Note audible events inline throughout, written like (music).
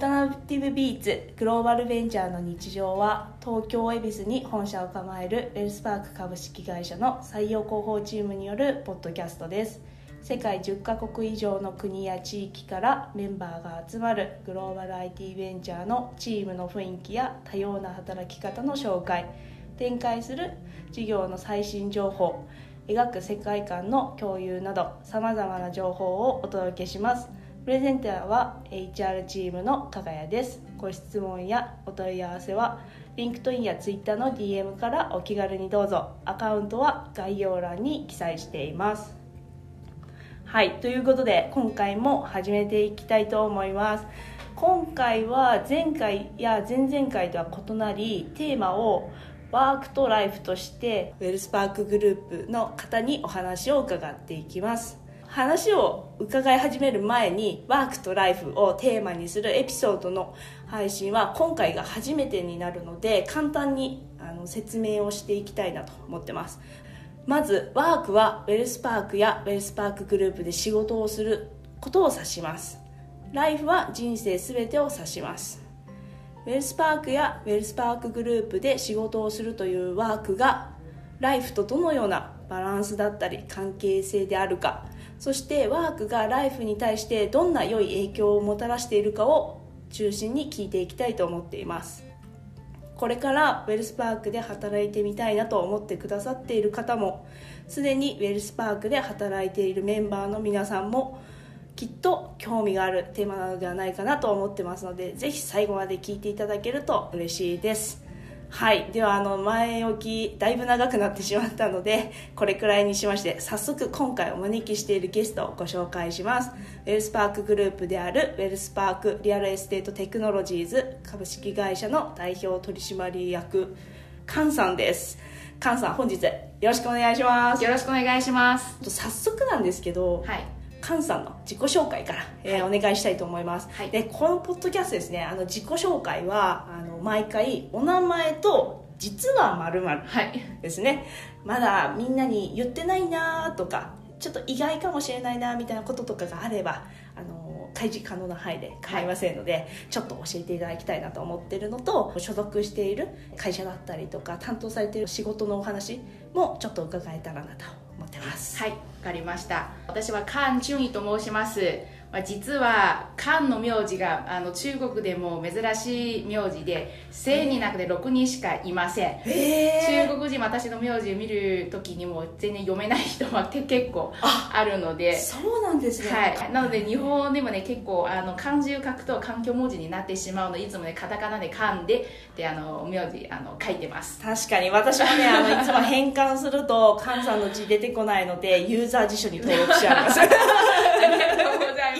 タナティブビーツグローバルベンチャーの日常は東京恵比寿に本社を構えるウェルスパーク株式会社の採用広報チームによるポッドキャストです。世界10カ国以上の国や地域からメンバーが集まるグローバル IT ベンチャーのチームの雰囲気や多様な働き方の紹介。展開する事業の最新情報描く世界観の共有などさまざまな情報をお届けします。プレゼンターは HR チームの加賀谷です。ご質問やお問い合わせは LinkedIn や Twitter の DM からお気軽にどうぞ。アカウントは概要欄に記載しています。はいということで今回も始めていきたいと思います。今回は前回や前々回とは異なりテーマをワークとライフとしてウェルスパークグループの方にお話を伺っていきます。話を伺い始める前にワークとライフをテーマにするエピソードの配信は今回が初めてになるので簡単にあの説明をしていきたいなと思ってます。まずワークはウェルスパークやウェルスパークグループで仕事をすることを指します。ライフは人生全てを指します。ウェルスパークやウェルスパークグループで仕事をするというワークがライフとどのようなバランスだったり関係性であるかそしてワークがライフに対してどんな良い影響をもたらしているかを中心に聞いていきたいと思っています。これからウェルスパークで働いてみたいなと思ってくださっている方もすでにウェルスパークで働いているメンバーの皆さんもきっと興味があるテーマなのではないかなと思ってますのでぜひ最後まで聞いていただけると嬉しいです。はい。ではあの前置きだいぶ長くなってしまったのでこれくらいにしまして早速今回お招きしているゲストをご紹介します。ウェルスパークグループであるウェルスパークリアルエステートテクノロジーズ株式会社の代表取締役菅さんです。菅さん本日よろしくお願いします。よろしくお願いします。早速なんですけど、はい菅さんの自己紹介から、えー、お願いしたいと思います、はい、でこのポッドキャストですねあの自己紹介はあの毎回お名前と実はまるですね、はい、まだみんなに言ってないなとかちょっと意外かもしれないなみたいなこととかがあればあの開示可能な範囲で構いませんので、はい、ちょっと教えていただきたいなと思ってるのと所属している会社だったりとか担当されている仕事のお話もちょっと伺えたらなと思ってます。はいわかりました。私はカン・チュンイと申します。まあ、実は漢の名字があの中国でも珍しい名字で1000人なくて6人しかいません、中国人私の名字を見る時にも全然読めない人は結構あるので。そうなんですね、はい、なので日本でもね結構あの漢字を書くと環境文字になってしまうのでいつもねカタカナで漢でであの名字あの書いてます。確かに私もねあのいつも変換すると (laughs) 菅さんの字出てこないのでユーザー辞書に登録しちゃいます。ます。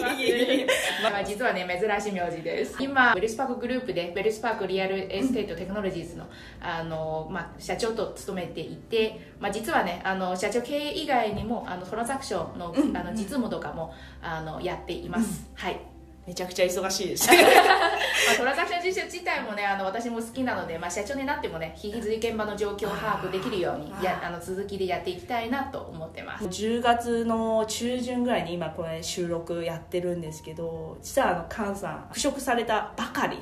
まあ (laughs) 実はね、珍しい名字です。今、ウェルスパークグループで、ウェルスパークリアルエステートテクノロジーズの、あの、まあ、社長と務めていて、まあ実はね、あの、社長経営以外にも、あの、トランザクションの、あの、実務とかも、あの、やっています。はい。めちゃくちゃ忙しいです。(laughs) まあ、トランザクション実習自体もねあの私も好きなので、まあ、社長になってもね引き続き現場の状況を把握できるようにやあの続きでやっていきたいなと思ってます。10月の中旬ぐらいに今これ収録やってるんですけど実はあの菅さん復職されたばかり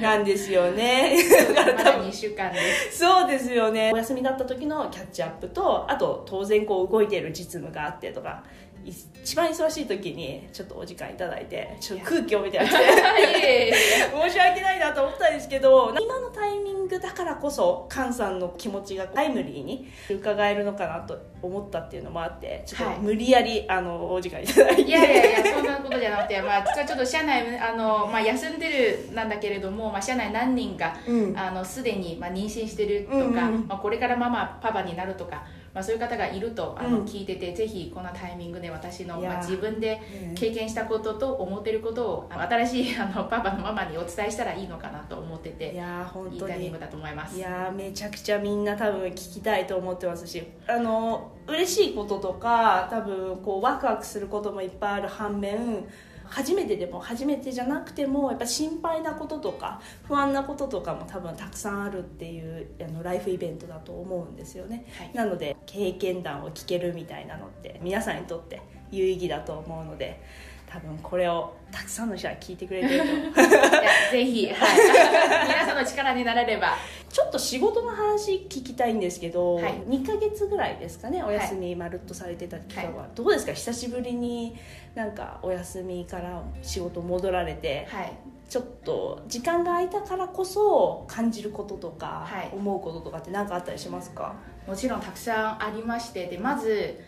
なんですよね、はい、まだ (laughs) 2週間です。そうですよね。お休みだった時のキャッチアップとあと当然こう動いている実務があってとか一番忙しい時にちょっとお時間いただいてちょっと空気を見てあげて。(laughs) 申し訳ないなと思ったんですけど今のタイミングだからこそ菅さんの気持ちがタイムリーに伺えるのかなと思ったっていうのもあってちょっと無理やり、はい、あのお時間いただいて。いやいやいやそんなことじゃなくて、まあ、ちょっと社内あの、まあ、休んでるなんだけれども、まあ、社内何人か、うん、あのすでに、まあ、妊娠してるとか、うんうん、まあ、これからママパパになるとかまあ、そういう方がいるとあの、聞いててぜひこのタイミングで私の、まあ、自分で経験したことと思ってることを新しいあのパパのママにお伝えしたらいいのかなと思ってていや本当に。いいタイミングだと思います。いやめちゃくちゃみんな多分聞きたいと思ってますしあの嬉しいこととか多分こうワクワクすることもいっぱいある反面初めてでも初めてじゃなくてもやっぱ心配なこととか不安なこととかも多分たくさんあるっていうあのライフイベントだと思うんですよね、はい、なので経験談を聞けるみたいなのって皆さんにとって有意義だと思うので多分これをたくさんの人は聞いてくれてると。(laughs) ぜひ、(laughs) はい、皆さんの力になれれば。ちょっと仕事の話聞きたいんですけど、はい。2ヶ月ぐらいですかねお休みまるっとされてた期間は、どうですか？久しぶりになんかお休みから仕事戻られて、はい。ちょっと時間が空いたからこそ感じることとか、はい。思うこととかって何かあったりしますか？もちろんたくさんありまして。でまず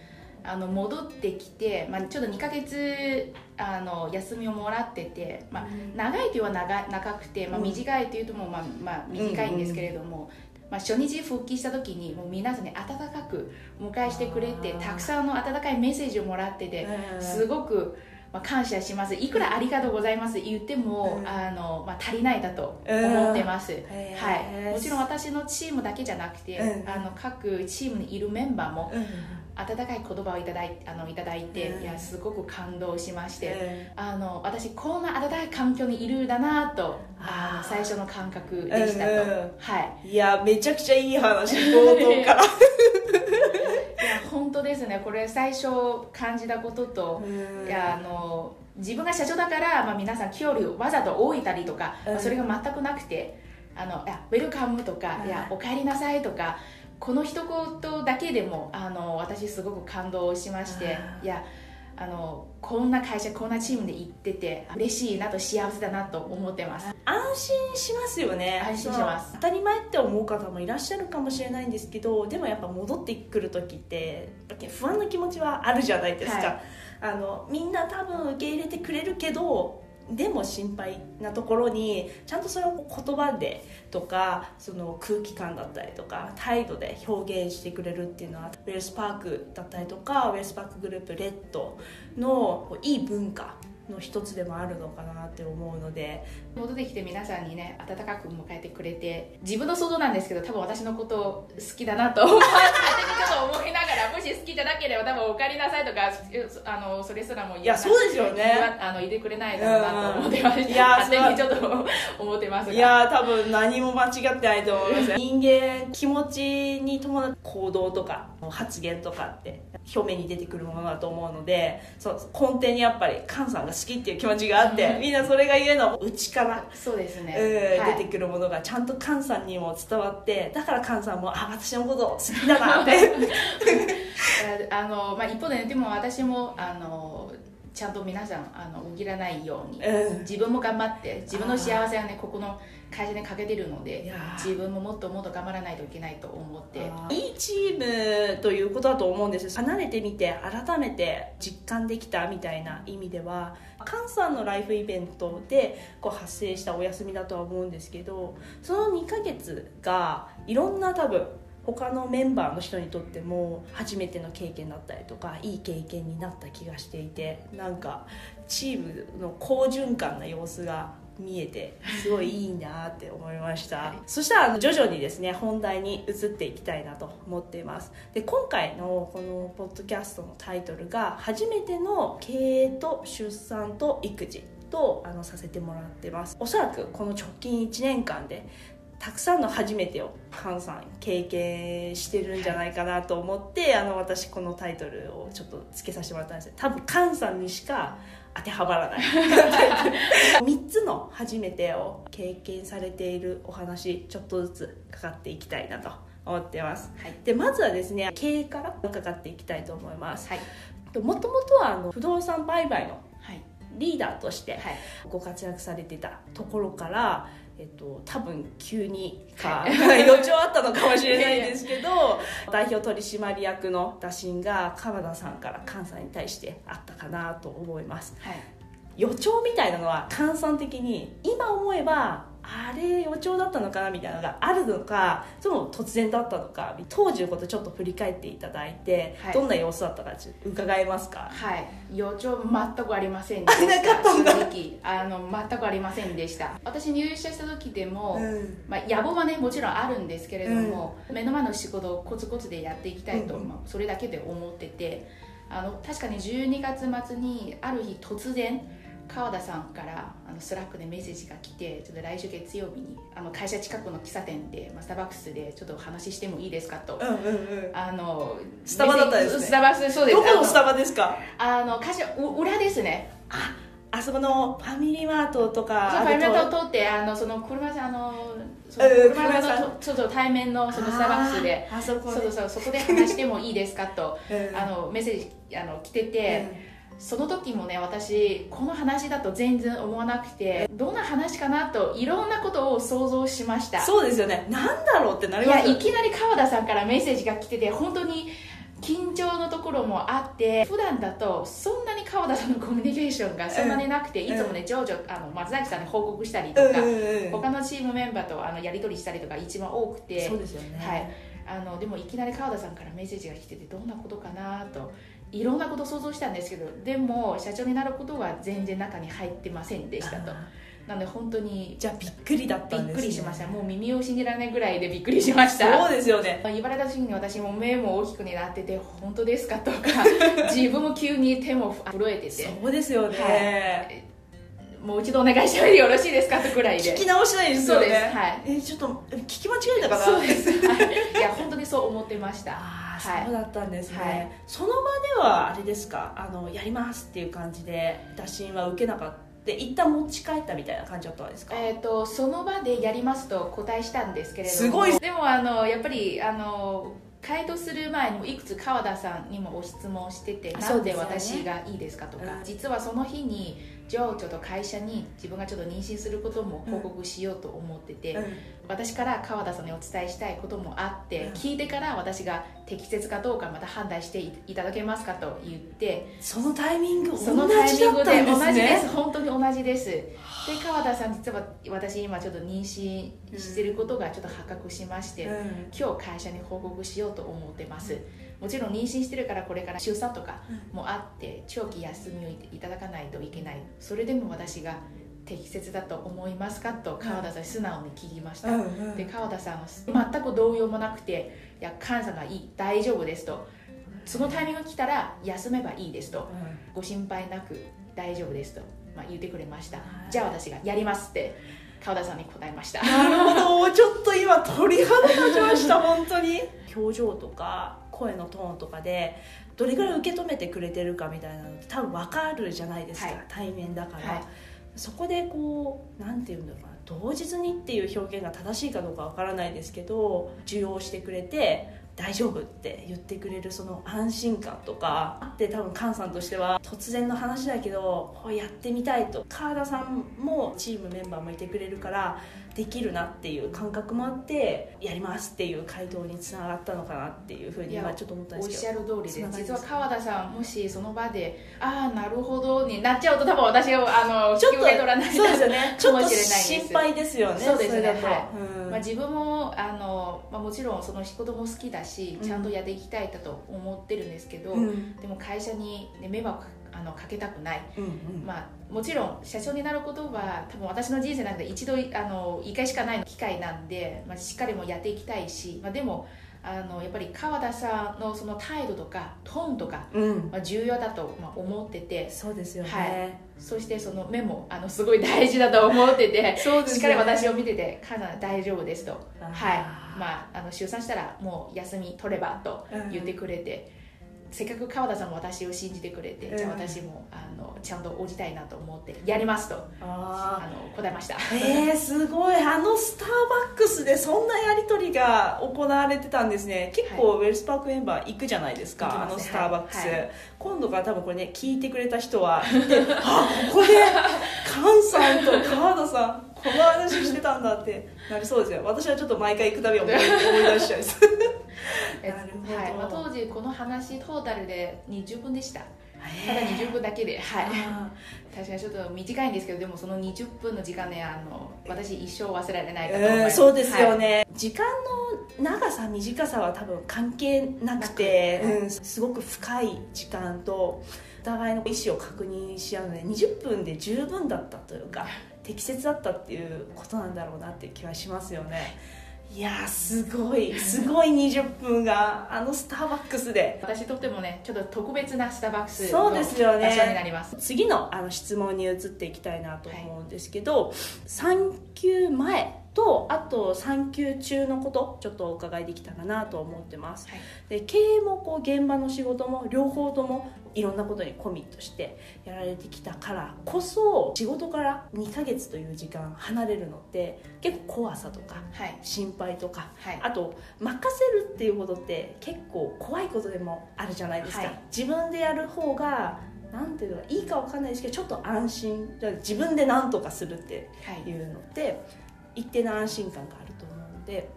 あの戻ってきて、まあ、ちょっと2ヶ月あの休みをもらってて、まあ、長いというは長い長くて、まあ、うん。短いというとも、まあまあ、短いんですけれども、まあ、初日復帰した時にもう皆さんに温かく迎えしてくれてたくさんの温かいメッセージをもらっててうん。すごく、まあ、感謝します。いくらありがとうございます言っても、うん。あのまあ、足りないだと思ってます、はい、もちろん私のチームだけじゃなくて、うん。あの各チームにいるメンバーもうん温かい言葉をいただいあのいただいて、うん。いやすごく感動しまして、えあの私こんな温かい環境にいるだなとあの最初の感覚でしたと、はい。ーいやめちゃくちゃいい話冒頭から。(laughs) いや本当ですね。これ最初感じたことと、うん。いやあの自分が社長だから、まあ、皆さん距離をわざと置いたりとか、うん。まあそれが全くなくてあのウェルカムとか、うん。いやお帰りなさいとかこの一言だけでもあの私すごく感動しまして、うんいやあのこんな会社こんなチームで行ってて嬉しいなと幸せだなと思ってます。安心しますよね。安心します。当たり前って思う方もいらっしゃるかもしれないんですけどでもやっぱ戻ってくる時って不安な気持ちはあるじゃないですか、はい。あのみんな多分受け入れてくれるけどでも心配なところにちゃんとそれを言葉でとかその空気感だったりとか態度で表現してくれるっていうのはウェルスパークだったりとかウェルスパークグループレッドのいい文化の一つでもあるのかなって思うので。戻ってきて皆さんにね温かく迎えてくれて自分の想像なんですけど多分私のこと好きだなと勝手にちょっと思いながら (laughs) もし好きじゃなければ多分お帰りなさいとかあのそれすらもいやそうですよねあの言ってくれないだろうなと思ってました、うんいや勝手にちょっと思ってます。がいやー多分何も間違ってないと思います。人間気持ちに伴う行動とか発言とかって表面に出てくるものだと思うのでそう根底にやっぱり菅さんが好きっていう気持ちがあってみんなそれがゆえの。内から、そうですね、うん。はい。出てくるものがちゃんと菅さんにも伝わってだから菅さんもあ私のこと好きだなって。(laughs) あの、まあ、一方でねでも私もあのちゃんと皆さんあの裏切らないように、うん。自分も頑張って自分の幸せはねここの会社にかけてるのいで自分ももっともっと頑張らないといけないと思って。いいチームということだと思うんです離れてみて改めて実感できたみたいな意味では菅さんのライフイベントでこう発生したお休みだとは思うんですけどその2ヶ月がいろんな多分他のメンバーの人にとっても初めての経験だったりとかいい経験になった気がしていてなんかチームの好循環な様子が見えてすごいいいなって思いました、そしたら徐々にですね本題に移っていきたいなと思っています。で今回のこのポッドキャストのタイトルが「初めての経営と出産と育児」とあのさせてもらってます。おそらくこの直近1年間でたくさんの初めてを菅さん経験してるんじゃないかなと思って、あの私このタイトルをちょっとつけさせてもらったんです多分菅さんにしか当てはまらない。(laughs) 3つの初めてを経験されているお話ちょっとずつかかっていきたいなと思ってます。はい。でまずはですね経営からかかっていきたいと思います。はい。もともとはあの不動産売買のはい。リーダーとしてはい。ご活躍されてたところから、えっと、多分急にかは (laughs) 予兆あったのかもしれないんですけど (laughs) 代表取締役の打診が鎌田さんから菅さんに対してあったかなと思います。はい。予兆みたいなのは換算的に今思えばあれ予兆だったのかなみたいなのがあるのかそれとも突然だったのか当時のことちょっと振り返っていただいて、はい。どんな様子だったかちょっと伺えますか？はい、予兆全くありませんでしあなかたったんだ。正直。あの全くありませんでした。私入社した時でも、うん。まあ、野望はねもちろんあるんですけれども、目の前の仕事をコツコツでやっていきたいと、うんまあ、それだけで思っててあの確かに12月末にある日突然川田さんからあのスラックでメッセージが来てちょっと来週月曜日にあの会社近くの喫茶店で、まあ、スターバックスでちょっと話してもいいですかと、うんうんうん。あのスタバだったんですね。スタバそうです。どこのスタバですか？あの会社う裏ですね。ああそこのファミリーマートとかファミリーマーとトを通ってあのその車あのそのうん車のそうそう対面のそのスターバックスで。あそこそうそうそこで話してもいいですかと。うん。あのメッセージあの来てて、その時もね私この話だと全然思わなくてどんな話かなといろんなことを想像しました。そうですよね。なんだろうってないりやますよいきなり川田さんからメッセージが来てて本当に緊張のところもあって普段だとそんなに川田さんのコミュニケーションがそんなになくて、うん。いつもねジョージョあの松崎さんに報告したりとか、うん。他のチームメンバーとあのやり取りしたりとか一番多くて。そうですよね。はい、あのでもいきなり川田さんからメッセージが来ててどんなことかなといろんなこと想像したんですけどでも社長になることは全然中に入ってませんでしたと。あなので本当にーじゃあびっくりだっびったんです、ね、くりしました。もう耳を信じられないぐらいでびっくりしました。そうですよね。言われた時に私も目も大きくなってて本当ですかとか (laughs) 自分も急に手も震えてて。そうですよね、はい。もう一度お願いしてもよろしいですかとくらいで。聞き直しないですよね。そうです。はい。えちょっと聞き間違えたかな。そうです、はい、そう思ってました。ああ、はい。そうだったんですね、はい。その場ではあれですか？あのやりますっていう感じで打診は受けなかった一旦持ち帰ったみたいな感じだったんですか、えー、とその場でやりますと答えしたんですけれども。すごいでもあのやっぱりあの回答する前にもいくつ川田さんにもご質問してて、そなんで私がいいですかとか、うん。実はその日に情緒と会社に自分がちょっと妊娠することも報告しようと思ってて、うん。私から川田さんにお伝えしたいこともあって、うん。聞いてから私が適切かどうかまた判断していただけますかと言ってそのタイミング同じそのタイミングだったんで同じですね。です。本当に同じです。で川田さん実は私今ちょっと妊娠してることがちょっと発覚しまして、うん。今日会社に報告しようと思ってます、もちろん妊娠してるからこれから出産とかもあって長期休みをいただかないといけない。それでも私が適切だと思いますかと川田さん素直に聞きました、で川田さんは全く動揺もなくて「いや監査がいい大丈夫です」と「そのタイミングが来たら休めばいいです」と。ご心配なく大丈夫ですと、まあ、言ってくれました。はい。じゃあ私がやりますって川田さんに答えました。なるほどちょっと今鳥肌立ちました本当に表情とか声のトーンとかでどれぐらい受け止めてくれてるかみたいなのって多分分かるじゃないですか、はい。対面だから、はい。そこでこうなんていうんだろうな同日にっていう表現が正しいかどうかわからないですけど受容してくれて大丈夫って言ってくれるその安心感とか。あって多分菅さんとしては突然の話だけどこうやってみたいと。川田さんもチームメンバーもいてくれるからできるなっていう感覚もあってやりますっていう回答につながったのかなっていうふうに今ちょっと思ったんおっしゃですけどる通りですつながります。実は川田さんもしその場で「ああなるほど」になっちゃうと多分私をあのちょっと取らないそうです。よねちょっとかもしれないです心配ですよね。そうですね。はい。うん。まあ、自分もあの、まあ、もちろんその仕事も好きだしちゃんとやっていきたいだと思ってるんですけど、うん。でも会社に、ね、迷惑あのかけたくない、うんうん。まあ、もちろん社長になることは多分私の人生の中で一度あの1回しかない機会なんで、まあ、しっかりもやっていきたいし、まあ、でもあのやっぱり川田さんのその態度とかトーンとか、うん。まあ、重要だとまあ思ってて。そうですよね、はい。そしてその目もあのすごい大事だと思っててそうですよね。しっかり私を見てて「カナダ大丈夫です」と「あー。はい。まあ、あの出産したらもう休み取れば」と言ってくれて、せっかく川田さんも私を信じてくれて、うん。じゃあ私もあのちゃんと応じたいなと思ってやりますとああの答えました。ーえー、すごい。あのスターバックスでそんなやり取りが行われてたんですね。結構ウェルスパークメンバー行くじゃないですか、あのスターバックス、はい。はい。今度から多分これね聞いてくれた人はで (laughs) あここで菅さんと川田さんこの話してたんだってなりそうですよ。私はちょっと毎回行くたび思い出しちゃいますはい。まあ、当時この話トータルで20分でした。ただ20分だけではい。あ確かにちょっと短いんですけどでもその20分の時間ねあの私一生忘れられないーかと思います、うんそうですよはいね、時間の長さ短さは多分関係なくてうん、すごく深い時間とお互いの意思を確認し合うので20分で十分だったというか適切だったっていうことなんだろうなって気はしますよねいやすごい。すごい20分があのスターバックスで。私にとってもねちょっと特別なスターバックスそうですよね。場所になります。次のあの質問に移っていきたいなと思うんですけど、はい、産休前とあと産休中のことちょっとお伺いできたらなと思ってます、はい、で経営もこう現場の仕事も両方ともいろんなことにコミットしてやられてきたからこそ仕事から2ヶ月という時間離れるのって結構怖さとか心配とか、はい、あと任せるっていうことって結構怖いことでもあるじゃないですか、はい、自分でやる方がなんていうのいいかわかんないですけどちょっと安心。自分で何とかするっていうのって、一定の安心感があると思うので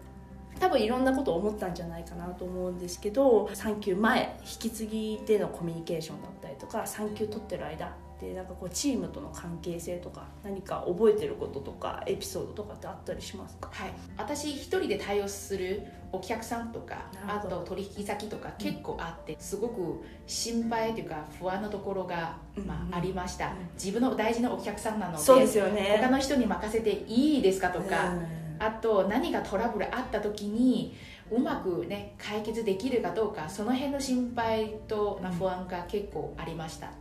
多分いろんなことを思ったんじゃないかなと思うんですけど産休前引き継ぎでのコミュニケーションだったりとか産休取ってる間でなんかこうチームとの関係性とか何か覚えてることとかエピソードとかってあったりしますか？はい。私一人で対応するお客さんとかあと取引先とか結構あって、うん、すごく心配というか不安なところが、まあ、ありました、うん、自分の大事なお客さんなのでそうですよ、ね、他の人に任せていいですかとか、うん。あと何かトラブルあった時にうまくね解決できるかどうかその辺の心配と不安が結構ありました、は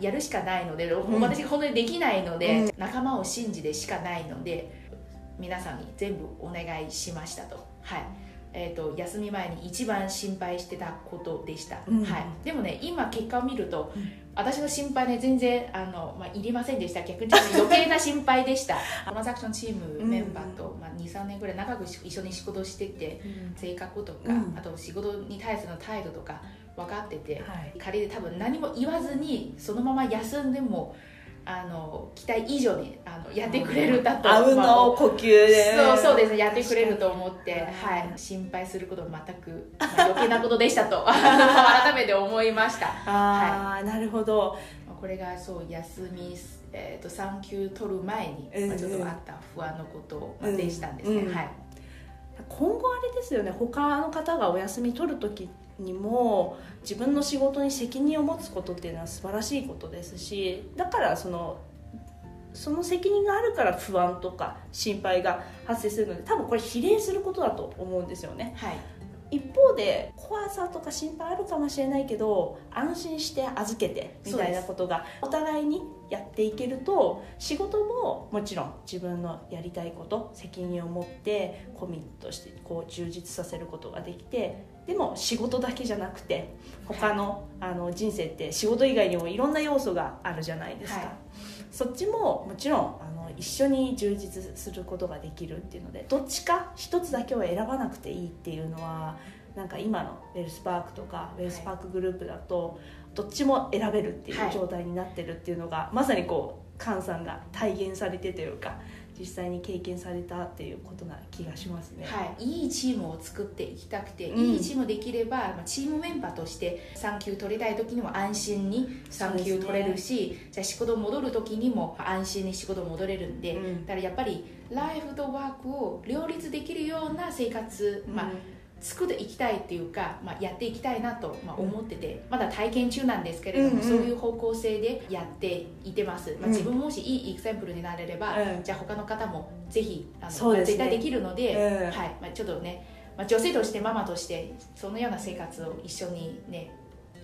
い、やるしかないので、うん、私本当にできないので、うん、仲間を信じてしかないので皆さんに全部お願いしましたとはい。えーと、休み前に一番心配してたことでした、うん、はい、でもね今結果を見ると、うん、私の心配ね全然あの、まあ、いりませんでした。逆に余計な心配でした。トランザクションチームメンバーと、まあ、23年ぐらい長く一緒に仕事してて、うん、性格とか、あと仕事に対する態度とか分かってて、はい、仮で多分何も言わずにそのまま休んでもあの期待以上にあのやってくれるだとあうの呼吸で。そうそうですねやってくれると思って、はい、心配すること全く、まあ、余計なことでしたと。(laughs) 改めて思いました。ああ、はい、なるほど。これがそう休み、えーと、産休取る前に、まあ、ちょっとあった不安のことでしたんですね、うんうん、はい。今後あれですよね他の方がお休み取る時にも自分の仕事に責任を持つことっていうのは素晴らしいことですしだからそのその責任があるから不安とか心配が発生するので多分これ比例することだと思うんですよね。はい一方で怖さとか心配あるかもしれないけど安心して預けてみたいなことがお互いにやっていけると仕事ももちろん自分のやりたいこと責任を持ってコミットしてこう充実させることができてでも仕事だけじゃなくて他のあの人生って仕事以外にもいろんな要素があるじゃないですか、はい、そっちももちろんあの一緒に充実することができるっていうのでどっちか一つだけを選ばなくていいっていうのはなんか今のウェルスパークとかウェルスパークグループだとどっちも選べるっていう状態になってるっていうのが、まさにこう菅さんが体現されてというか実際に経験されたっていうことな気がしますね。はい、いいチームを作っていきたくて、うん、いいチームできればチームメンバーとして産休取りたい時にも安心に産休取れるし、ね、じゃあ仕事戻る時にも安心に仕事戻れるんで、うん、だからやっぱりライフとワークを両立できるような生活、まあ、作っていきたいっていうか、まあ、やっていきたいなと、まあ、思ってて、まだ体験中なんですけれども、うんうん、そういう方向性でやっていてます、まあ、自分もしいいエクサンプルになれれば、うん、じゃあ他の方もぜひあの、ね、絶対できるので、うん、はい。まあ、ちょっとね、まあ、女性としてママとしてそのような生活を一緒にね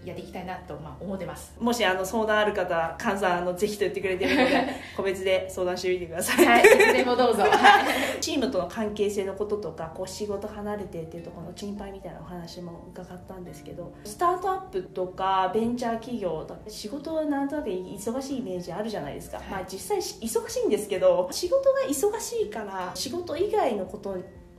やっていきたいなと、まあ、思ってます。もしあの相談ある方菅さんあのぜひと言ってくれてるので個別で相談してみてください。はいでもどうぞ、(laughs) チームとの関係性のこととかこう仕事離れてっていうところの心配みたいなお話も伺ったんですけどスタートアップとかベンチャー企業仕事なんとなく忙しいイメージあるじゃないですか、はい、まあ実際忙しいんですけど仕事が忙しいから仕事以外のこと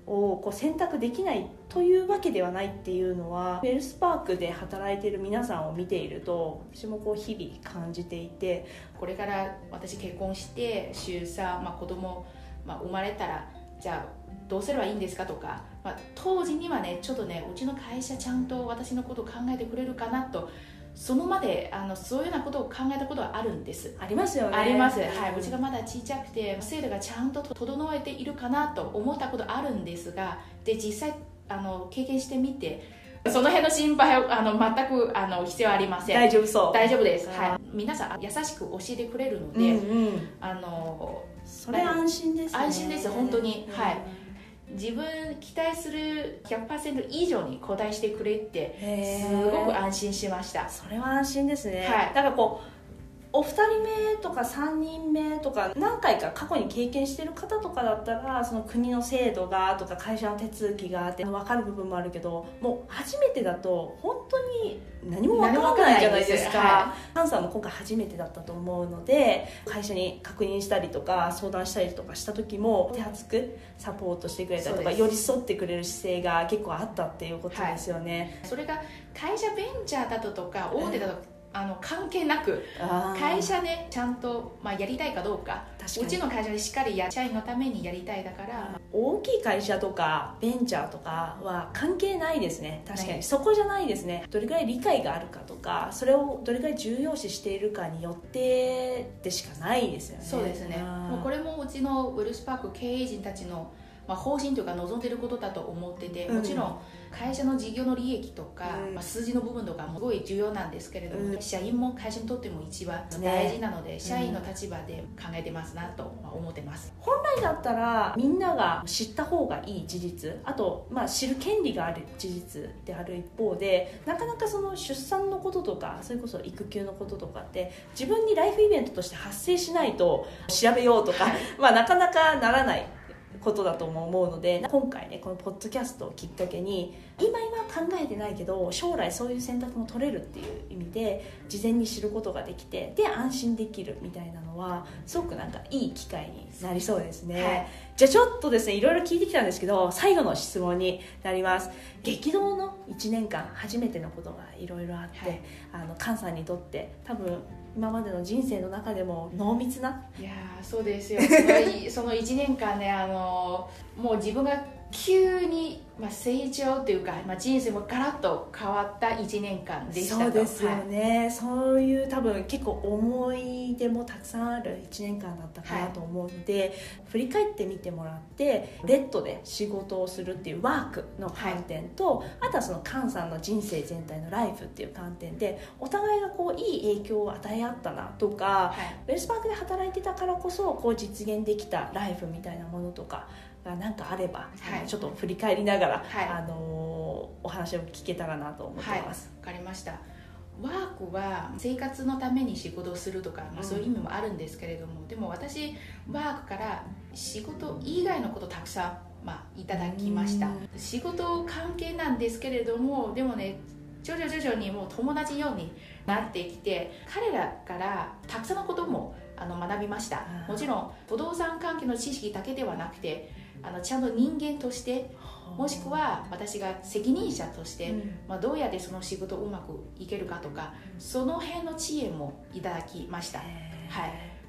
をこう選択できないというわけではないっていうのはウェルスパークで働いている皆さんを見ていると私もこう日々感じていてこれから私結婚して出産、まあ、子供、まあ、生まれたらじゃあどうすればいいんですかとか、まあ、当時にはねちょっとねうちの会社ちゃんと私のことを考えてくれるかなとそのまであのそういうようなことを考えたことはあるんです。ありますよね。あります、はい、うちがまだ小さくて制度がちゃんと整えているかなと思ったことあるんですがで実際あの経験してみてその辺の心配はあの全くあの必要ありません。大丈夫そう。大丈夫です、はい、皆さん優しく教えてくれるので、うんうん、あのそれ安心です、ね、安心です。本当に、はい自分期待する100%以上に答えしてくれってすごく安心しました。それは安心ですね、はい。だからこうお二人目とか3人目とか何回か過去に経験してる方とかだったらその国の制度がとか会社の手続きがって分かる部分もあるけどもう初めてだと本当に何も分からないじゃないですか。何も分からない。ハンさんも今回初めてだったと思うので会社に確認したりとか相談したりとかした時も手厚くサポートしてくれたりとか寄り添ってくれる姿勢が結構あったっていうことですよね、それが会社ベンチャーだととか大手だとあの関係なく会社でちゃんと、まあ、やりたいかどうかうちの会社でしっかりや社員のためにやりたいだから、大きい会社とかベンチャーとかは関係ないですね。確かに。そこじゃないですね。どれぐらい理解があるかとかそれをどれぐらい重要視しているかによってでしかないですよね。そうですね。もうこれもうちのウェルスパーク経営陣たちの、まあ、方針というか望んでいることだと思ってて、うん。もちろん会社の事業の利益とか、うん。まあ、数字の部分とかもすごい重要なんですけれども、うん。社員も会社にとっても一番ね大事なので、社員の立場で考えてますなとまあ思ってます。本来だったらみんなが知った方がいい事実あと、まあ、知る権利がある事実である一方でなかなかその出産のこととかそれこそ育休のこととかって自分にライフイベントとして発生しないと調べようとか、はい。まあ、なかなかならないことだとも思うので今回ねこのポッドキャストをきっかけに今今考えてないけど将来そういう選択も取れるっていう意味で事前に知ることができてで安心できるみたいなのはすごくなんかいい機会になりそうですね、はい。じゃあちょっとですねいろいろ聞いてきたんですけど最後の質問になります。激動の1年間初めてのことがいろいろあって、はい。あの菅さんにとって多分今までの人生の中でも濃密ないやーそうですよ。そのいその1年間ねあのもう自分が急に、まあ、成長というか、まあ、人生もガラッと変わった1年間でしたと。そうですよはい。ね、そういう多分結構思い出もたくさんある1年間だったかなと思うので、振り返ってみてもらってレッドで仕事をするっていうワークの観点と、あとはその菅さんの人生全体のライフっていう観点でお互いがこういい影響を与え合ったなとか、はい。ウェルスパークで働いてたからこそこう実現できたライフみたいなものとかが何かあれば、あのちょっと振り返りながら、はい。あのお話を聞けたらなと思ってはい、わます。かりました。ワークは生活のために仕事をするとか、まあ、そういう意味もあるんですけれども、でも私ワークから仕事以外のことたくさん、まあ、いただきました。うん。仕事関係なんですけれどもでもね徐々徐々にもう友達ようになってきて彼らからたくさんのこともあの学びました。うん。もちろん不動産関係の知識だけではなくてあのちゃんと人間としてもしくは私が責任者として、うん。まあ、どうやってその仕事をうまくいけるかとかその辺の知恵もいただきました。はい。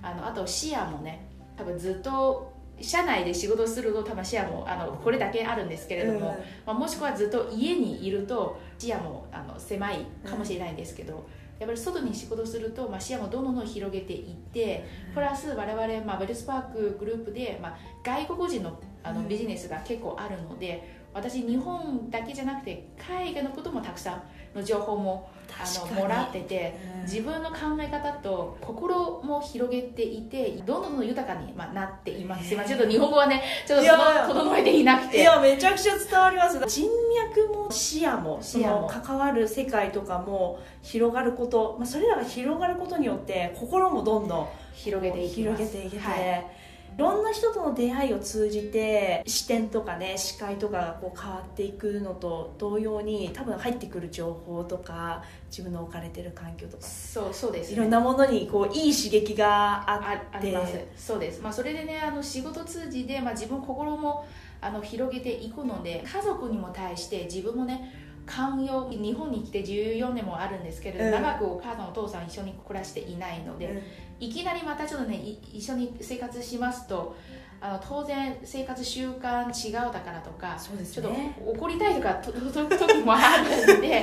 あのあと視野もね多分ずっと社内で仕事をすると多分視野もあのこれだけあるんですけれども、まあ、もしくはずっと家にいると視野もあの狭いかもしれないんですけど、やっぱり外に仕事すると、まあ、視野もどんどん広げていってプラス我々、まあ、ウェルスパークグループで、まあ、外国人のあのうん。ビジネスが結構あるので私日本だけじゃなくて海外のこともたくさんの情報もあのもらっててうん。自分の考え方と心も広げていてどんどんどん豊かに、まあ、なっています、ちょっと日本語はねちょっと整えていなくて。いやめちゃくちゃ伝わります。人脈も視野も視野も。その関わる世界とかも広がること、まあ、それらが広がることによって心もどんどん広げていきます。広げていけて、はいい、ろんな人との出会いを通じて視点とかね視界とかがこう変わっていくのと同様に多分入ってくる情報とか自分の置かれてる環境とかそうそうです、いろんなものにこういい刺激がああってそうです、まあ、それでねあの仕事通じて、まあ、自分心もあの広げていくので家族にも対して自分もね寛容日本に来て14年もあるんですけれど、うん。長くお母さんお父さん一緒に暮らしていないので、うん。いきなりまたちょっとねい一緒に生活しますとあの当然生活習慣違うだからとかそうですちょっとね怒りたいとかと (laughs) と時もあるんで (laughs) で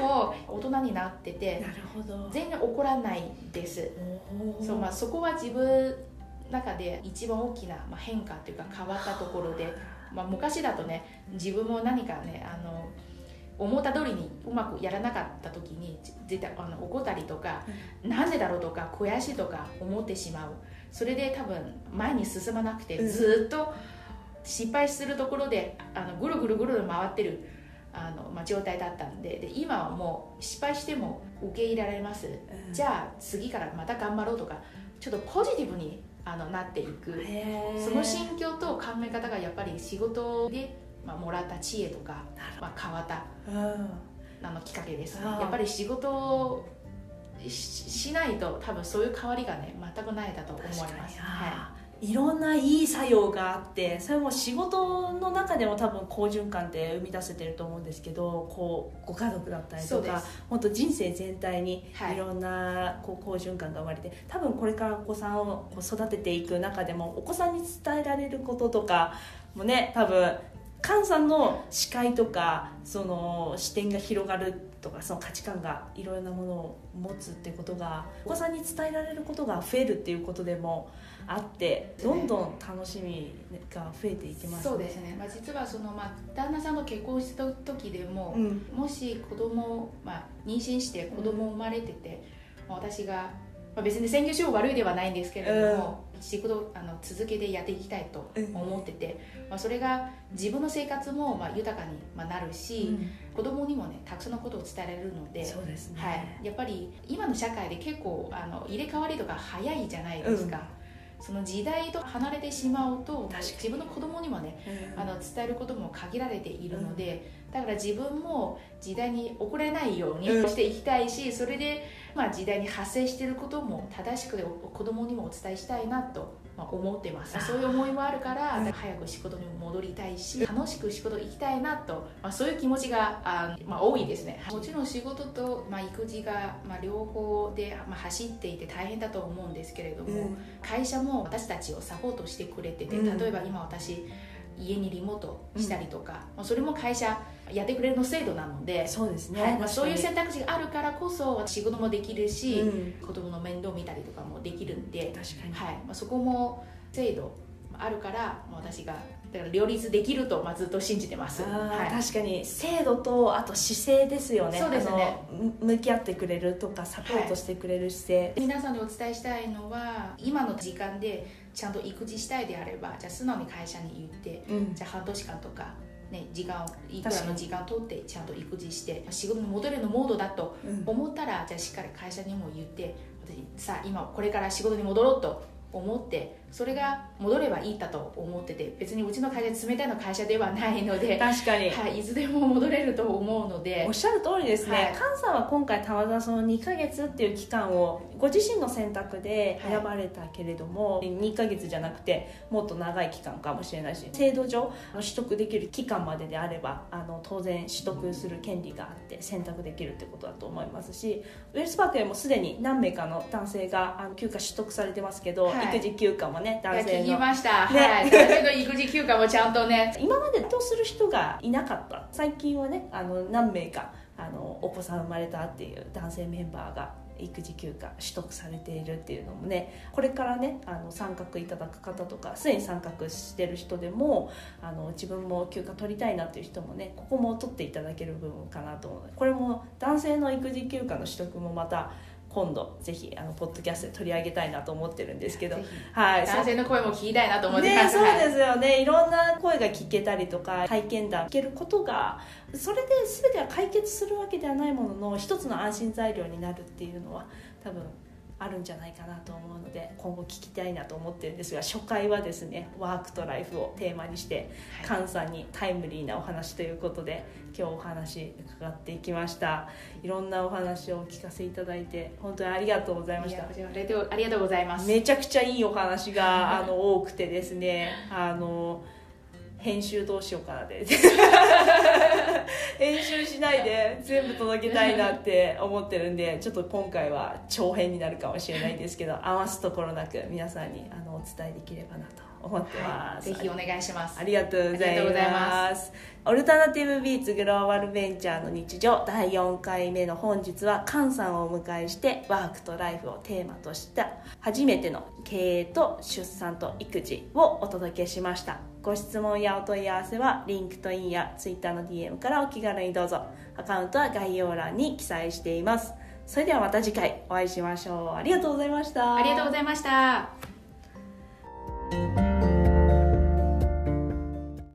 も大人になっててなるほど。全然怒らないです。そう、まあ、そこは自分の中で一番大きな、まあ、変化というか変わったところで、まあ、昔だとね自分も何かねあの思った通りにうまくやらなかった時に絶対あの怒ったりとか、なんでだろうとか悔しいとか思ってしまう。それで多分前に進まなくて、うん。ずっと失敗するところであのぐるぐるぐる回ってるあの、まあ、状態だったんでで今はもう失敗しても受け入れられます、うん、じゃあ次からまた頑張ろうとかちょっとポジティブにあのなっていく。その心境と考え方がやっぱり仕事で、まあ、もらった知恵とか、まあ、変わった、うん、あのきっかけです。やっぱり仕事しないと多分そういう変わりがね全くないだと思います。はい。いろんないい作用があってそれも仕事の中でも多分好循環って生み出せてると思うんですけどこうご家族だったりとか本当人生全体にい。ろんなこう好循環が生まれて、はい、多分これからお子さんを育てていく中でもお子さんに伝えられることとかもね多分菅さんの視界とかその視点が広がるとかその価値観がいろいろなものを持つってことがお子さんに伝えられることが増えるっていうことでもあってどんどん楽しみが増えていきます、ね、そうですね、まあ、実はその、まあ、旦那さんと結婚した時でも、うん、もし子供、まあ妊娠して子供生まれてて、うん、私がまあ、別に専業主婦悪いではないんですけれども、うん、仕事あの続けてやっていきたいと思ってて、うん、まあ、それが自分の生活もまあ豊かになるし、うん、子供にもねたくさんのことを伝えられるのでそうですね、はい、やっぱり今の社会で結構あの入れ替わりとか早いじゃないですか。その時代と離れてしまうと自分の子供にもね、うん、あの伝えることも限られているので、うん、だから自分も時代に遅れないようにしていきたいし、うん、それで、まあ、時代に発生していることも正しく子供にもお伝えしたいなとまあ、思ってます。そういう思いもあるから早く仕事に戻りたいし楽しく仕事行きたいなと、まあ、そういう気持ちがあ、まあ、多いですね。もちろん仕事と、まあ、育児が、まあ、両方で、まあ、走っていて大変だと思うんですけれども、うん、会社も私たちをサポートしてくれてて例えば今私家にリモートしたりとか、うん、それも会社やってくれるの制度なのでそうですね、はいまあ、そういう選択肢があるからこそ仕事もできるし、うん、子供の面倒見たりとかもできるんで確かに、はいまあ、そこも制度あるから私がだから両立できると、まあ、ずっと信じてます、はい、確かに。制度とあと姿勢ですよね。そうですね。向き合ってくれるとかサポートしてくれる姿勢、はい、皆さんにお伝えしたいのは今の時間でちゃんと育児したいであればじゃあ素直に会社に言って、うん、じゃあ半年間とかね、時間をいくらの時間を取ってちゃんと育児して仕事に戻れるモードだと思ったら、うん、じゃあしっかり会社にも言って私さあ今これから仕事に戻ろうと思ってそれが戻ればいいだと思ってて別にうちの会社冷たいの会社ではないので確かに、はい、いつでも戻れると思うのでおっしゃる通りですね、はい、菅さんは今回たまたまその2か月っていう期間をご自身の選択で選ばれたけれども、はい、2か月じゃなくてもっと長い期間かもしれないし制度上取得できる期間までであればあの当然取得する権利があって選択できるってことだと思いますしウェルスパークでもすでに何名かの男性があの休暇取得されてますけど、はい、育児休暇もね男性の。ました、ね、はい、(laughs) 男性の育児休暇もちゃんとね。今までとする人がいなかった？最近はねあの何名かあのお子さん生まれたっていう男性メンバーが育児休暇取得されているっていうのもねこれからねあの参画いただく方とかすでに参画してる人でもあの自分も休暇取りたいなっていう人もねここも取っていただける部分かなと思う。のでこれも男性の育児休暇の取得もまた今度ぜひあのポッドキャストで取り上げたいなと思ってるんですけど、はい、男性の声も聞きたいなと思ってます、ね、そうですよね。いろんな声が聞けたりとか体験談聞けることがそれで全ては解決するわけではないものの一つの安心材料になるっていうのは多分あるんじゃないかなと思うので今後聞きたいなと思ってるんですが初回はですねワークとライフをテーマにして、はい、菅さんにタイムリーなお話ということで今日お話伺っていきました。いろんなお話をお聞かせいただいて本当にありがとうございました。ありがとうございます。めちゃくちゃいいお話があの多くてですねあの編集どうしようかなで編集しないで全部届けたいなって思ってるんでちょっと今回は長編になるかもしれないんですけど余すところなく皆さんにあのお伝えできればなと思ってます、はい、ぜひお願いします。ありがとうございます。オルタナティブビーツグローバルベンチャーの日常第4回目の本日は菅さんをお迎えしてワークとライフをテーマとした初めての経営と出産と育児をお届けしましたご質問やお問い合わせは LinkedIn や Twitter の DM からお気軽にどうぞ。アカウントは概要欄に記載しています。それではまた次回お会いしましょう。ありがとうございました。ありがとうございました。